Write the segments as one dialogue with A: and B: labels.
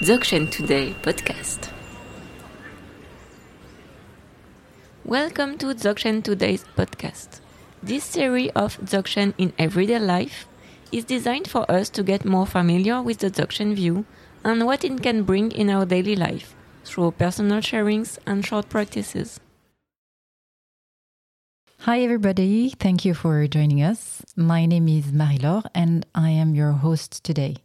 A: Dzogchen Today podcast. Welcome to Dzogchen Today's podcast. This series of Dzogchen in everyday life is designed for us to get more familiar with the Dzogchen view and what it can bring in our daily life through personal sharings and short practices.
B: Hi, everybody. Thank you for joining us. My name is Marie-Laure and I am your host today.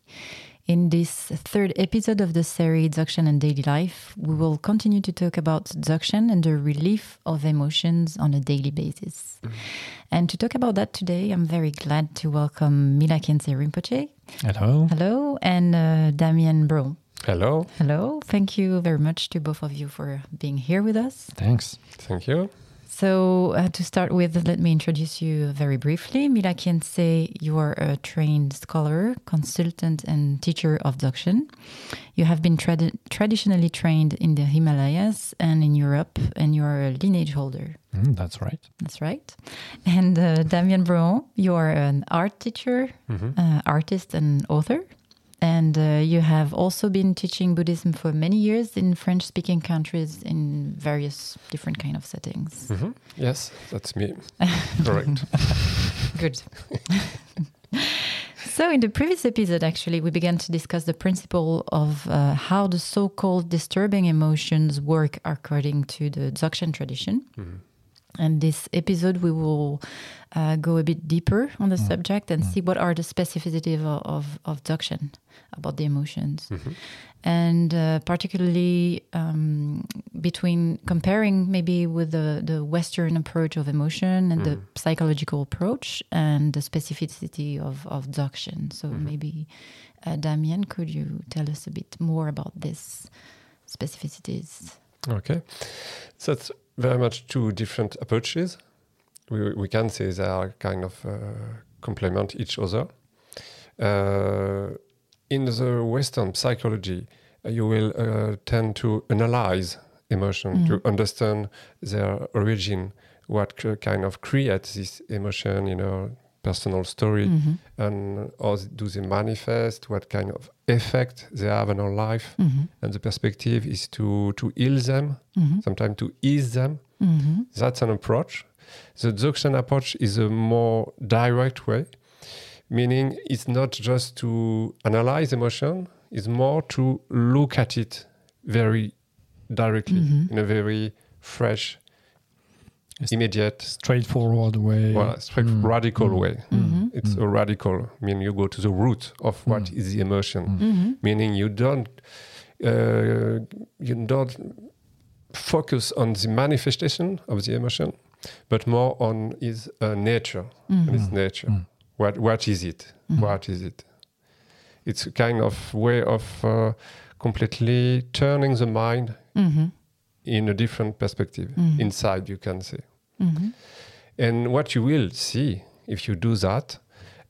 B: In this third episode of the series Dzogchen and Daily Life, we will continue to talk about Dzogchen and the relief of emotions on a daily basis. Mm. And to talk about that today, I'm very glad to welcome Mila Khyentse Rinpoche.
C: Hello.
B: Hello. And uh, Damien Brohon.
D: Hello.
B: Hello. Thank you very much to both of you for being here with us.
C: Thanks.
D: Thank you.
B: So, uh, to start with, let me introduce you very briefly. Mila Khyentse, you are a trained scholar, consultant, and teacher of Dzogchen. You have been trad traditionally trained in the Himalayas and in Europe, and you are a lineage holder.
C: Mm, that's right.
B: That's right. And uh, Damien Brohon, you are an art teacher, mm -hmm. uh, artist, and author. And uh, you have also been teaching Buddhism for many years in French speaking countries in various different kind of settings.
D: Mm -hmm. Yes, that's me. Correct.
B: Good. so, in the previous episode, actually, we began to discuss the principle of uh, how the so called disturbing emotions work according to the Dzogchen tradition. Mm -hmm. And this episode, we will uh, go a bit deeper on the mm. subject and mm. see what are the specificities of, of, of Dzogchen about the emotions. Mm-hmm. And uh, particularly um, between comparing maybe with the, the Western approach of emotion and mm. the psychological approach and the specificity of, of Dzogchen. So mm-hmm. maybe, uh, Damien, could you tell us a bit more about this specificities?
D: Okay. So it's very much two different approaches. We, we can say they are kind of uh, complement each other. Uh, in the Western psychology, you will uh, tend to analyze emotion, mm. to understand their origin, what kind of creates this emotion, you know, personal story, mm-hmm. and how do they manifest, what kind of effect they have on our life. Mm-hmm. And the perspective is to, to heal them, mm-hmm. sometimes to ease them. Mm-hmm. That's an approach. The Dzogchen approach is a more direct way meaning it's not just to analyze emotion, it's more to look at it very directly mm-hmm. in a very fresh, immediate,
C: straightforward way.
D: Well, straight mm. radical mm. way. Mm-hmm. It's mm. a radical. I mean, you go to the root of what mm. is the emotion, mm. mm-hmm. meaning you don't uh, you don't focus on the manifestation of the emotion, but more on its uh, nature, mm-hmm. its nature. Mm. What what is it? Mm-hmm. What is it? It's a kind of way of uh, completely turning the mind mm-hmm. in a different perspective mm-hmm. inside. You can say, and what you will see if you do that.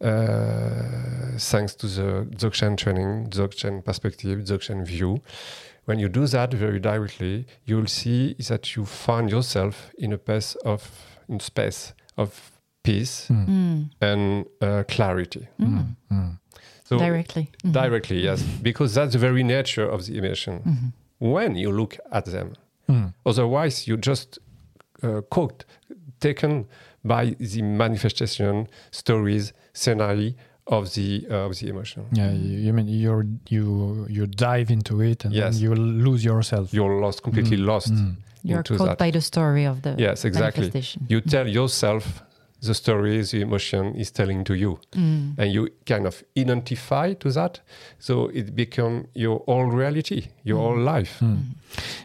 D: Uh, thanks to the Dzogchen training, Dzogchen perspective, Dzogchen view, when you do that very directly, you will see that you find yourself in a space of in space of peace mm. mm. and uh, clarity. Mm.
B: mm. So directly,
D: mm-hmm. directly, yes, because that's the very nature of the emotion. Mm-hmm. When you look at them, mm. otherwise you just uh, caught, taken by the manifestation, stories, scenario of the uh, of the emotion.
C: Yeah, you, you mean you you you dive into it and yes. then you lose yourself.
D: You're lost, completely mm. lost. Mm.
B: You're caught that. by the story of the
D: yes, exactly. You tell yourself the story, the emotion is telling to you, mm. and you kind of identify to that. So it become your whole reality, your mm. whole life. Mm.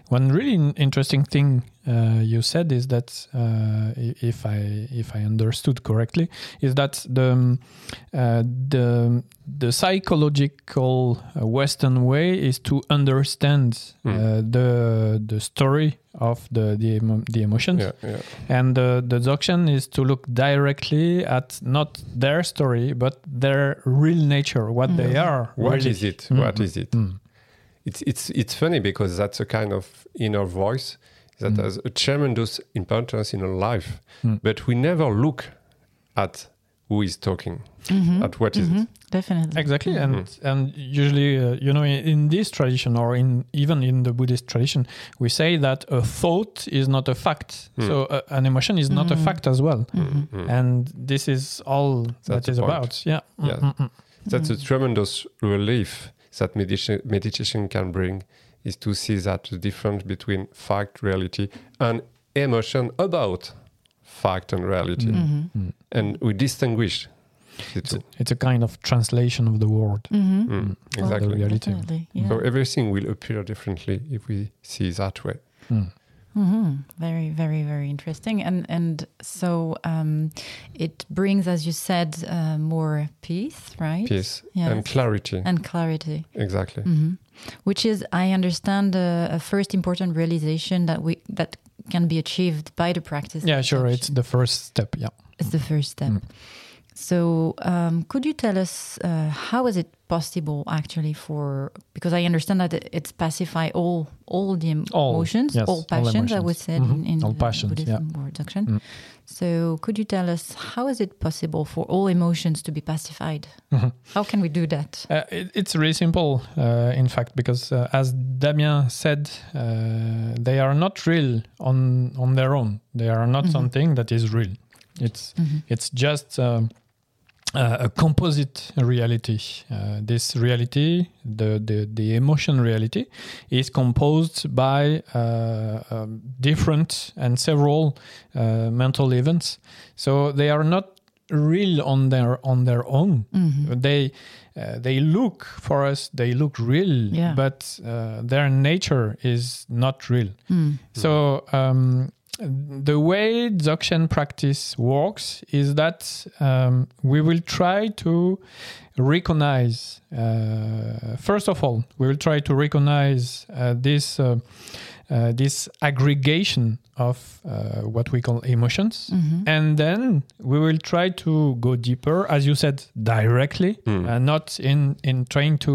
C: One really interesting thing uh, you said is that uh, if I if I understood correctly, is that the um, uh, the the psychological uh, Western way is to understand mm. the the story of the the, the emotions, yeah, yeah. and the the Dzogchen is to look directly at not their story but their real nature, what mm. they are.
D: What really. is it? Mm. What is it? Mm. It's it's it's funny because that's a kind of inner voice that mm. has a tremendous importance in our life, mm. but we never look at who is talking
B: Mhm.
D: at what is
B: Mhm.
D: it.
B: Definitely.
C: Exactly, and and usually, uh, you know, in, in this tradition or in even in the Buddhist tradition, we say that a thought is not a fact.
D: Mm.
C: So uh, an emotion is not a
B: Mhm.
C: fact as well,
B: Mhm.
D: Mm.
C: and this is all
D: That's
C: that
D: the
C: is
D: point.
C: about. Yeah.
D: Yeah.
C: Mm, mm, mm.
D: That's a
B: Mm.
D: tremendous relief that meditation, meditation can bring is to see that the difference between fact, reality, and emotion about fact and reality.
C: Mm.
B: Mhm.
D: And we distinguish the
C: It's,
D: two.
C: a, it's a kind of translation of the word.
B: Mhm.
D: Mm,
C: the
D: exactly.
C: reality.
B: Yeah.
D: So everything will appear differently if we see that way.
C: Mm.
B: hmm Very, very, very interesting. And and so um, it brings, as you said, uh, more peace, right?
D: Peace
B: Yes.
D: and clarity.
B: And clarity.
D: exactly.
B: hmm Which is, I understand, a, a first important realization that we that can be achieved by the practice.
C: Yeah, sure. It's the first step. Yeah.
B: It's the first step.
C: Mm.
B: So, um, could you tell us uh, how is it possible actually for? Because I understand that it- it's pacify all all the
C: All,
B: emotions,
C: yes,
B: all
C: all
B: passions. I would
C: emotions.
B: say
C: Mhm.
B: in, in
C: All
B: uh,
C: passions,
B: Buddhism or Dzogchen.
C: Mm.
B: So, could you tell us how is it possible for all emotions to be pacified?
C: Mhm.
B: How can we do that?
C: Uh, it, it's really simple, uh, in fact, because uh, as Damien said, uh, they are not real on on their own. They are not
B: Mhm.
C: something that is real. It's
B: Mhm.
C: it's just um, uh, a composite reality. Uh, this reality, the, the the emotion reality, is composed by uh, um, different and several uh, mental events. So they are not real on their on their own
B: Mhm.
C: they uh, they look for us they look real
B: Yeah.
C: but uh, their nature is not real
B: Mm.
C: so um, the way Dzogchen practice works is that um, we will try to recognize uh, first of all we will try to recognize uh, this uh, this aggregation of uh, what we call emotions
B: Mhm.
C: and then we will try to go deeper as you said directly
D: Mm.
C: uh, not in in trying to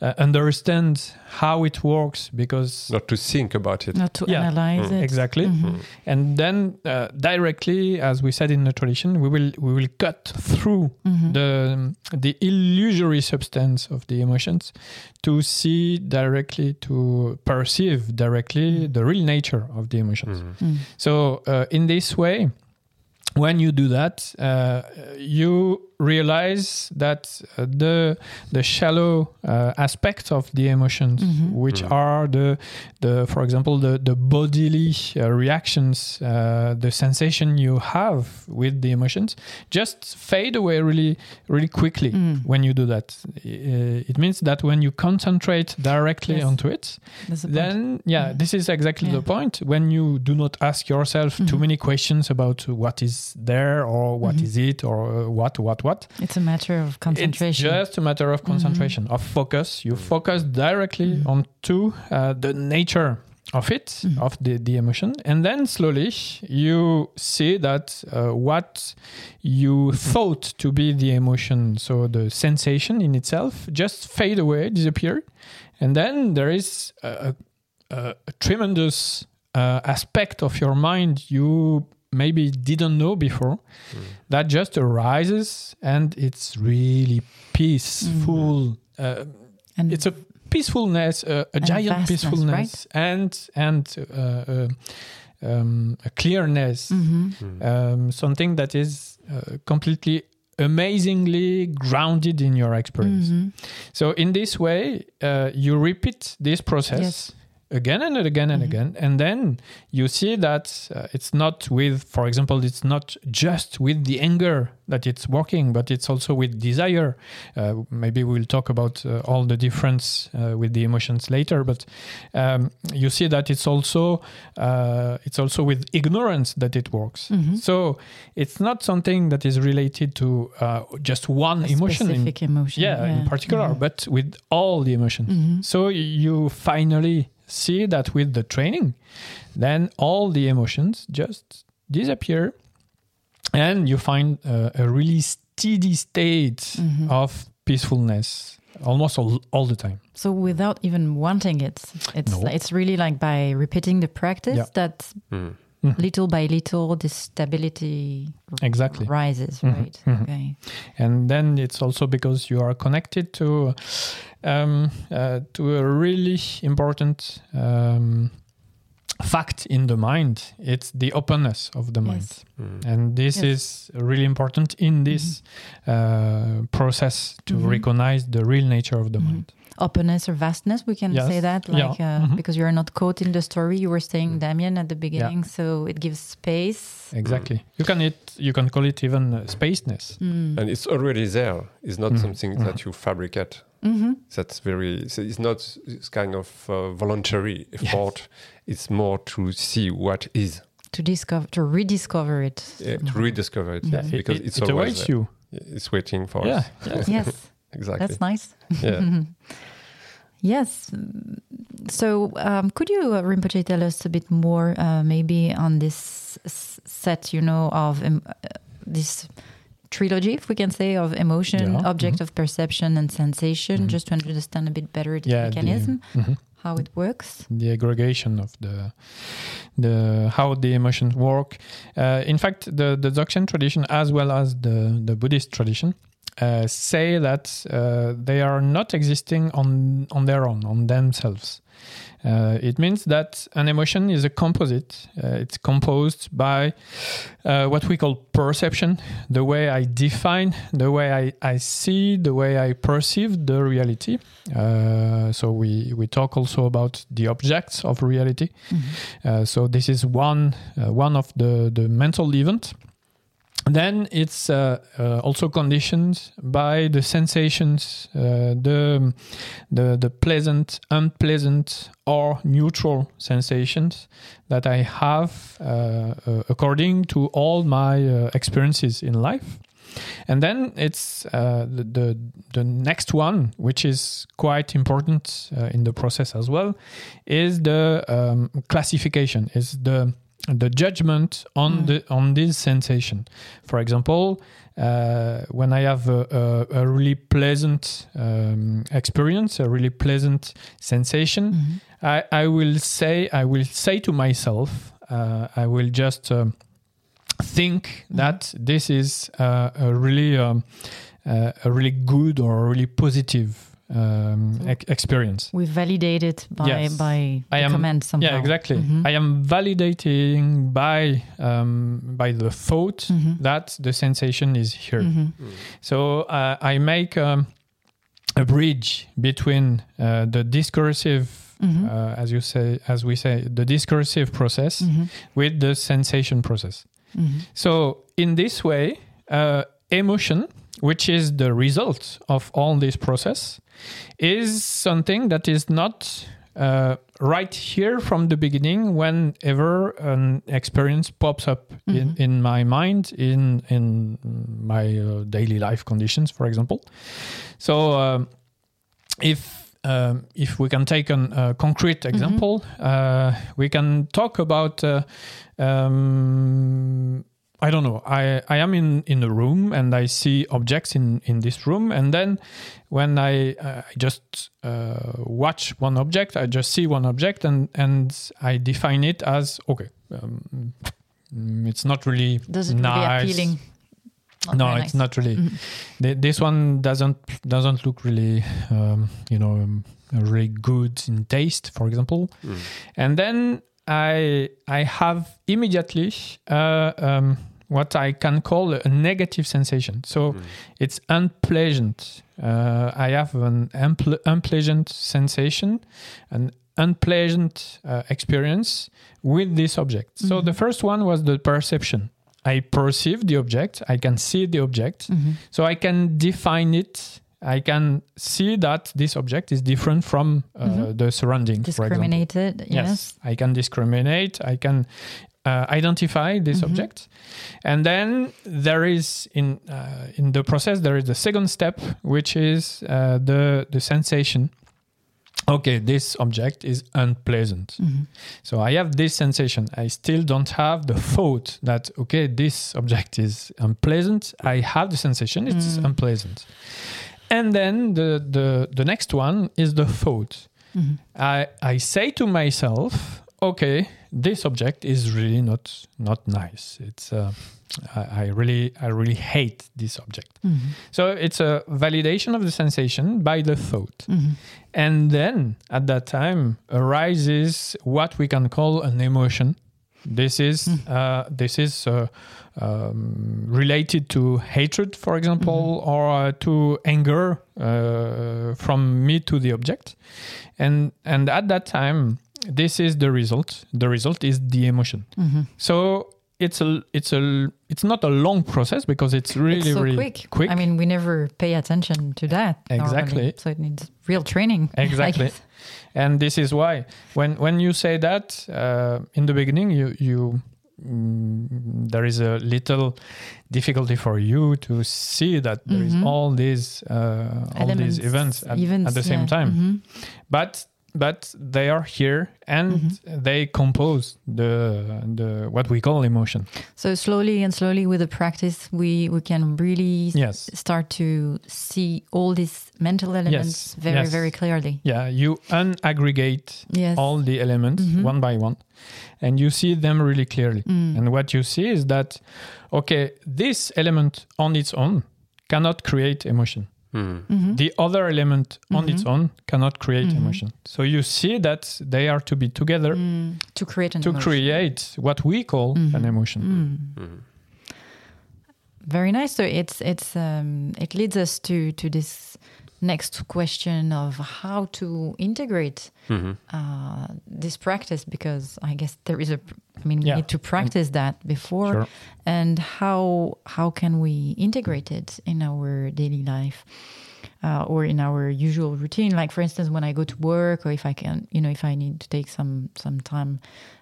C: uh, understand how it works because
D: Not to think about it.
B: Not to
C: Yeah.
B: analyze
D: Mm.
B: it.
C: exactly
B: Mhm.
D: Mm.
C: and then uh, directly as we said in the tradition we will we will cut through
B: Mhm.
C: the the illusory substance of the emotions to see directly to perceive directly the real nature of the emotions
D: Mm.
B: Mm.
C: so uh, in this way, when you do that, uh, you realize that uh, the the shallow uh, aspects of the emotions,
B: Mhm.
C: which
D: Mhm.
C: are the the for example the the bodily uh, reactions, uh, the sensation you have with the emotions, just fade away really really quickly
B: Mm.
C: when you do that. Uh, it means that when you concentrate directly
B: Yes.
C: onto it,
B: That's the point.
C: then yeah
B: Mm.
C: this is exactly
B: Yeah.
C: the point when you do not ask yourself too
B: Mhm.
C: many questions about what is there or what
B: Mhm.
C: is it or uh, what what what
B: It's a matter of concentration.
C: it's just a matter of concentration of focus you focus directly
B: Mhm.
C: onto uh, the nature of it
B: Mhm.
C: of the, the emotion and then slowly you see that uh, what you thought to be the emotion so the sensation in itself just fade away disappear and then there is a, a, a tremendous uh, aspect of your mind you maybe didn't know before that just arises and it's really peaceful uh,
B: and
C: it's a peacefulness uh, a giant
B: vastness,
C: peacefulness and and uh, uh, um, a clearness
B: Mhm.
D: Mm.
C: um, something that is uh, completely amazingly grounded in your experience
B: Mhm.
C: so in this way uh, you repeat this process
B: Yes.
C: Again and again and
B: Mhm.
C: again and then you see that uh, it's not with for example it's not just with the anger that it's working but it's also with desire uh, maybe we'll talk about uh, all the difference uh, with the emotions later but um, you see that it's also uh, it's also with ignorance that it works
B: Mhm.
C: so it's not something that is related to uh, just one
B: A
C: emotion in,
B: specific emotion.
C: yeah, in particular
B: Mhm.
C: but with all the emotions
B: Mhm.
C: so you finally see that with the training, then all the emotions just disappear and you find uh, a really steady state
B: Mhm.
C: of peacefulness almost all, all the time.
B: So without even wanting it, it's
C: No.
B: it's really like by repeating the practice
C: Yeah.
B: that
D: Mm.
C: Mhm.
B: little by little, this stability
C: Exactly.
B: rises,
C: Mhm,
B: right?
C: mhm.
B: Okay.
C: and then it's also because you are connected to um, uh, to a really important um, fact in the mind it's the openness of the mind
D: Mm.
C: and this
B: Yes.
C: is really important in this uh, process to
B: Mhm.
C: recognize the real nature of the
B: Mhm.
C: mind
B: Openness or vastness, we can
C: Yes.
B: say that,
C: Yeah.
B: like uh,
C: Mhm.
B: because you are not caught in the story. You were saying,
D: Mm.
B: Damien, at the beginning, so it gives space.
C: exactly you can it you can call it even uh, spaceness
B: Mm.
D: And it's already there. It's not
C: Mhm.
D: something that you fabricate.
B: Hmm
D: That's very. so It's not. It's kind of uh, voluntary effort. It's more to see what is,
B: To discover, to rediscover it.
D: yeah, to rediscover it.
B: Mhm.
D: Yeah, because
C: it,
D: it's
C: it
D: always
C: awaits you
D: It's waiting for
C: yeah,
D: us.
C: yeah.
B: yes,
D: Exactly.
B: that's nice.
D: Yeah.
B: yes. So, um, could you, uh, Rinpoche, tell us a bit more, uh, maybe on this s- set, you know, of um, uh, this trilogy, if we can say, of emotion,
C: Yeah,
B: object
C: mhm.
B: of perception, and sensation,
C: Mhm.
B: just to understand a bit better the
C: Yeah, the-
B: mechanism,
C: Mhm.
B: how it works.
C: the aggregation of the the how the emotions work. Uh, in fact, the the Dzogchen tradition as well as the the Buddhist tradition uh, say that uh, they are not existing on on their own on themselves. Uh, it means that an emotion is a composite. Uh, it's composed by uh, what we call perception, the way I define, the way I, I see, the way I perceive the reality. So we, we talk also about the objects of reality. Uh, so this is one uh, one of the, the mental event. Then it's uh, uh, also conditioned by the sensations, uh, the, the the pleasant, unpleasant, or neutral sensations that I have uh, uh, according to all my uh, experiences in life. And then it's the, the the next one, which is quite important in the process as well, is the um, classification, is the the judgment on
B: Mm.
C: the on this sensation. For example, uh, when I have a, a, a really pleasant um, experience, a really pleasant sensation,
B: Mhm.
C: I, I will say I will say to myself, uh, I will just um, think that this is uh, a really um, uh, a really good or a really positive um,
B: So-
C: ex- experience.
B: We validate it by
C: Yes.
B: by
C: I
B: the
C: am-
B: command somehow.
C: Yeah, exactly.
B: Mhm.
C: I am validating by um, by the thought
B: Mhm.
C: that the sensation is here.
B: Mhm.
C: So uh, I make um, a bridge between uh, the discursive,
B: Mhm.
C: uh, as you say, as we say, the discursive process
B: Mhm.
C: with the sensation process.
B: Mhm.
C: So in this way, uh, emotion, which is the result of all this process, is something that is not uh, right here from the beginning whenever an experience pops up in,
B: Mhm.
C: in my mind in in my uh, daily life conditions for example so um, if um, if we can take an- a concrete example uh, we can talk about uh, um, I don't know. I, I am in, in a room and I see objects in, in this room. And then when I, uh, I just uh, watch one object, I just see one object and, and I define it as okay, um, it's not really
B: Does it
C: nice.
B: really appealing? Not
C: no, it's
B: nice.
C: not really.
B: Mhm.
C: Th- This one doesn't doesn't look really, um, you know, um, really good in taste, for example.
D: Mm.
C: And then I I have immediately uh, um, what I can call a negative sensation. So
D: Mm.
C: it's unpleasant. Uh, I have an unple- unpleasant sensation, an unpleasant uh, experience with this object. So
B: Mhm.
C: the first one was the perception. I perceive the object. I can see the object.
B: Mhm.
C: So I can define it. I can see that this object is different from uh,
B: Mhm.
C: the surrounding.
B: Discriminated. Yes.
C: I can discriminate. I can uh, identify this
B: Mhm.
C: object, and then there is in uh, in the process there is the second step, which is uh, the the sensation. Okay, this object is unpleasant.
B: Mhm.
C: So I have this sensation. I still don't have the thought that okay, this object is unpleasant. I have the sensation it's
B: Mm.
C: unpleasant. And then the, the the next one is the thought.
B: Mhm.
C: I I say to myself, okay, this object is really not not nice. It's uh, I, I really I really hate this object.
B: Mhm.
C: So it's a validation of the sensation by the thought.
B: Mhm.
C: And then at that time arises what we can call an emotion. This is
B: Mm.
C: uh, this is uh, um, related to hatred, for example,
B: Mm-hmm.
C: or uh, to anger uh, from me to the object. And and at that time, this is the result. The result is the emotion.
B: Mhm.
C: So it's a it's a it's not a long process because it's really
B: it's so
C: really
B: quick.
C: quick.
B: I mean, we never pay attention to that. normally,
C: Exactly.
B: So it needs real training.
C: Exactly. and this is why when when you say that uh, in the beginning you you mm, there is a little difficulty for you to see that there is
B: Mhm.
C: all these uh, all these events at,
B: events,
C: at the same
B: yeah.
C: time
B: Mhm.
C: but but they are here and
B: Mm-hmm.
C: they compose the the what we call emotion
B: So slowly and slowly with the practice, we we can really
C: yes
B: start to see all these mental elements
C: Yes,
B: very
C: yes.
B: very clearly.
C: yeah you unaggregate
B: Yes.
C: all the elements
B: Mhm.
C: one by one and you see them really clearly
B: Mm.
C: and what you see is that okay this element on its own cannot create emotion
D: Hmm.
B: Mhm.
C: the other element on its
B: Mhm.
C: own cannot create
B: Mhm.
C: emotion so you see that they are to be together
B: Mm. To create an
C: to
B: emotion.
C: create what we call
B: Mhm.
C: an emotion
B: Mm.
D: Mhm.
B: Very nice. So it's it's um, it leads us to to this next question of how to integrate
D: Mhm.
B: uh, this practice because I guess there is a I mean we
C: Yeah.
B: need to practice that before
C: Sure.
B: and how how can we integrate it in our daily life uh, or in our usual routine like for instance when I go to work or if I can you know if I need to take some some time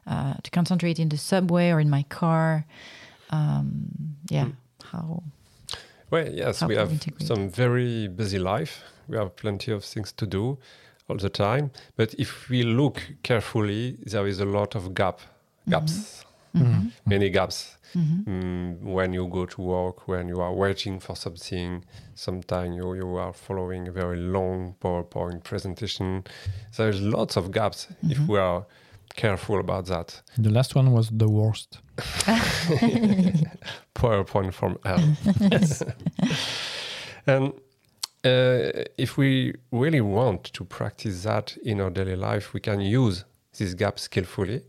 B: uh, to concentrate in the subway or in my car um, yeah how
D: Well, yes,
B: How
D: we have
B: integrate.
D: some very busy life. We have plenty of things to do all the time. But if we look carefully, there is a lot of gap, gaps,
C: Mhm.
D: many gaps.
B: Mhm.
D: Mm, when you go to work, when you are waiting for something, sometimes you, you are following a very long PowerPoint presentation. There's lots of gaps if we are careful about that.
C: the last one was the worst
D: PowerPoint from hell. and uh, if we really want to practice that in our daily life, we can use this gap skillfully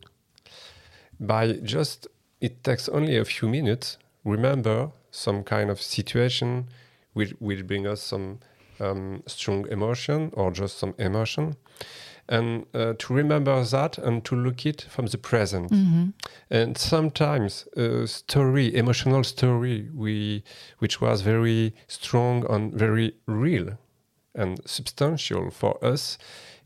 D: by just, it takes only a few minutes, remember some kind of situation which will bring us some um, strong emotion or just some emotion. And uh, to remember that and to look it from the present
B: Mhm.
D: and sometimes a story emotional story we which was very strong and very real and substantial for us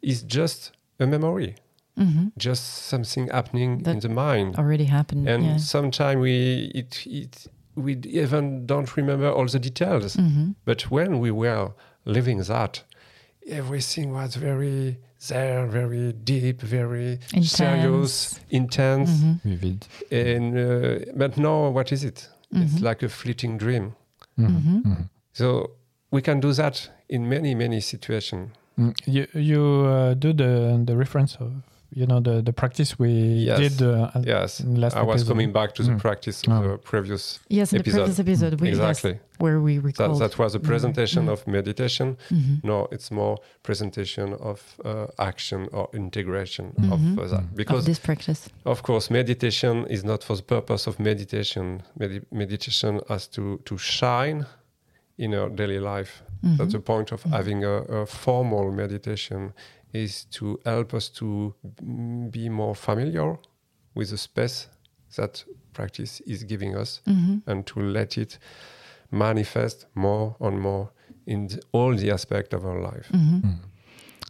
D: is just a memory
B: Mhm.
D: just something happening in the mind
B: already happened
D: and
B: yeah.
D: sometimes we it, it we even don't remember all the details
B: Mhm.
D: but when we were living that everything was very there very deep very serious intense
B: Mhm.
C: vivid
D: and uh, but now what is it it's
B: Mhm.
D: like a fleeting dream
C: Mhm.
B: Mhm.
C: Mhm.
D: so we can do that in many many situations
C: Mm, You you uh, do the the reference of you know the the practice we
D: Yes.
C: did uh,
D: yes
C: in last
D: i was
C: episode.
D: coming back to the
C: Mm.
D: practice of
C: Oh.
D: the previous
B: Yes, in the previous episode, we, yes,
D: exactly
B: where we
D: that,
B: recalled.
D: that was a presentation
B: Mhm.
D: of meditation
B: Mhm.
D: no it's more presentation of uh, action or integration
B: Mhm.
D: of uh, that
C: Mhm.
B: of
D: because
B: this practice.
D: Of course, meditation is not for the purpose of meditation. Medi- meditation has to, to shine in our daily life. That's the point of having a, a formal meditation is to help us to be more familiar with the space that practice is giving us
B: Mhm.
D: and to let it manifest more and more in the, all the aspect of our life.
B: Mhm.
C: Mm.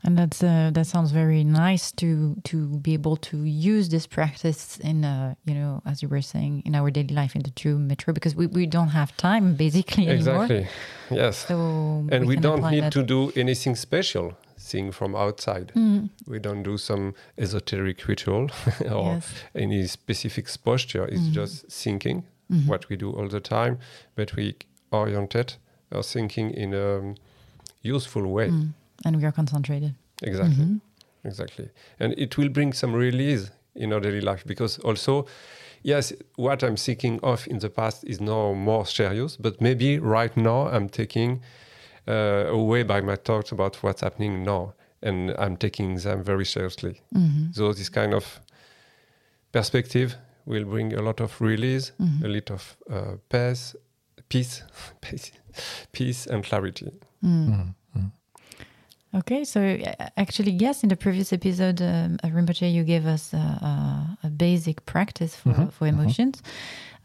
B: And that's uh, that sounds very nice to to be able to use this practice in uh, you know as you were saying in our daily life in the true metro because we, we don't have time basically anymore.
D: Exactly. Yes.
B: So
D: and we,
B: can
D: don't need
B: that.
D: to do anything special seeing from outside
B: Mm,
D: we don't do some esoteric ritual or
B: yes.
D: any specific posture it's
B: Mhm.
D: just thinking
B: Mhm.
D: what we do all the time but we orientate our thinking in a useful way
B: Mm. And we are concentrated.
D: exactly
B: Mhm.
D: exactly and it will bring some release in our daily life because also yes what i'm thinking of in the past is now more serious but maybe right now i'm taking away by my thoughts about what's happening now and i'm taking them very seriously
B: Mhm.
D: so this kind of perspective will bring a lot of release
B: Mhm.
D: a lot of uh, peace peace peace peace and clarity
B: Mm.
C: Mhm. Mhm.
B: Okay, so uh, actually, yes, in the previous episode, um, uh, Rinpoche, you gave us uh, uh, a basic practice for,
C: Mhm,
B: for
C: mhm.
B: emotions.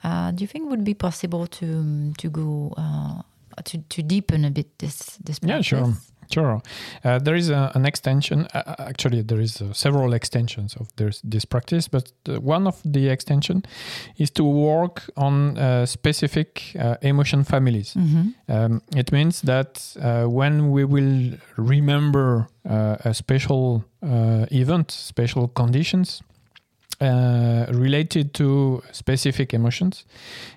B: Uh, do you think it would be possible to um, to go uh, to to deepen a bit this this practice.
C: Yeah, sure. Sure. Uh, there is a, an extension. Uh, uh, actually, there is uh, several extensions of this, this practice, but uh, one of the extension is to work on uh, specific uh, emotion families.
B: Mhm.
C: Um, it means that uh, when we will remember uh, a special uh, event, special conditions uh, related to specific emotions,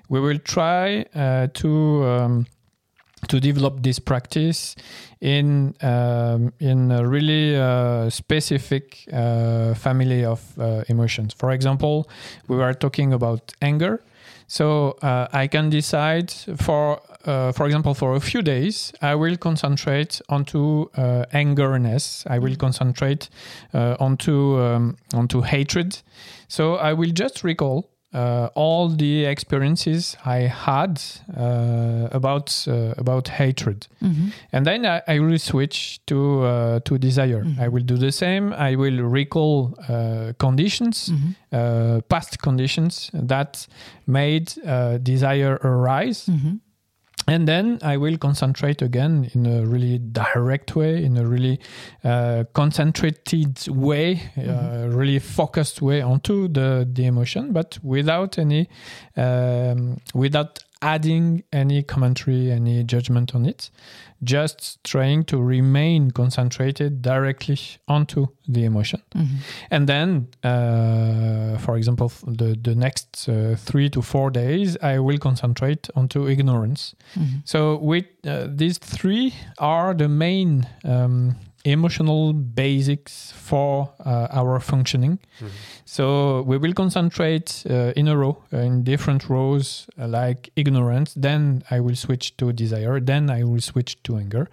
C: we will try uh, to um, to develop this practice in um, in a really uh, specific uh, family of uh, emotions. For example, we were talking about anger. So uh, I can decide for, uh, for example, for a few days, I will concentrate onto uh, angerness. I will concentrate uh, onto um, onto hatred. So I will just recall uh, all the experiences I had uh, about uh, about hatred,
B: Mhm.
C: and then I, I will switch to uh, to desire.
B: Mhm.
C: I will do the same. I will recall uh, conditions
B: Mhm.
C: uh, past conditions that made uh, desire arise. And then I will concentrate again in a really direct way, in a really uh, concentrated way, uh, really focused way onto the, the emotion, but without any, um, without adding any commentary, any judgment on it, just trying to remain concentrated directly onto the emotion.
B: Mhm.
C: And then, uh, for example, the, the next uh, three to four days, I will concentrate onto ignorance.
B: Mhm.
C: So, with uh, these three are the main um, emotional basics for uh, our functioning. So, we will concentrate uh, in a row, uh, in different rows, uh, like ignorance. Then I will switch to desire. Then I will switch to anger,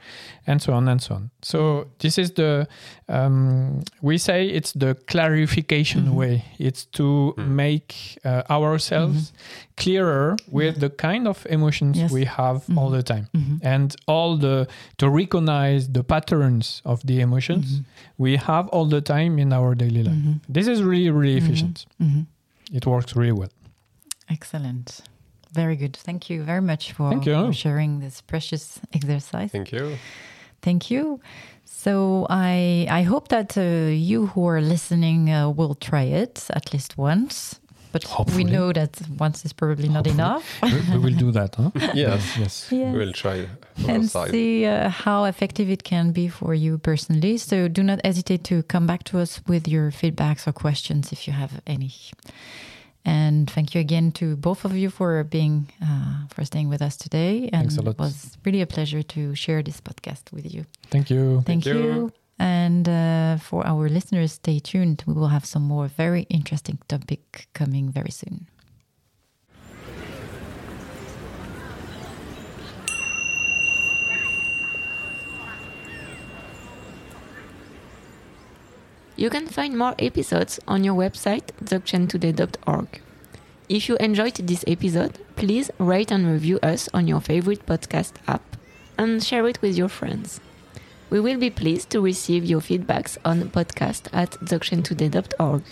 C: and so on and so on. So, this is the um, we say it's the clarification
B: Mhm.
C: way. It's to
D: Mm.
C: make uh, ourselves clearer with the kind of emotions
B: Yes.
C: we have all
B: Mhm.
C: the time
B: Mhm.
C: and all the to recognize the patterns of the emotions
B: Mhm.
C: we have all the time in our daily life.
B: Mhm.
C: This is really really
B: Mhm.
C: efficient.
B: Mhm.
C: It works really well.
B: Excellent. Very good. Thank you very much for,
C: Thank you.
B: for sharing this precious exercise.
D: thank you
B: Thank you. So I I hope that uh, you who are listening uh, will try it at least once. But
C: Hopefully.
B: we know that once is probably not
C: Hopefully.
B: enough.
C: we, we will do that, huh?
D: yes
C: yes.
B: Yes.
D: we will try
B: and
D: side
B: see uh, how effective it can be for you personally. So do not hesitate to come back to us with your feedbacks or questions if you have any. And thank you again to both of you for being uh, for staying with us today. And
C: Thanks a lot.
B: it was really a pleasure to share this podcast with you.
C: Thank you.
B: Thank,
D: Thank
B: you.
D: you.
B: And uh, for our listeners, stay tuned. We will have some more very interesting topic coming very soon.
A: You can find more episodes on your website, dzogchentoday.org. If you enjoyed this episode, please rate and review us on your favorite podcast app and share it with your friends. We will be pleased to receive your feedbacks on podcast at dzogchentoday.org.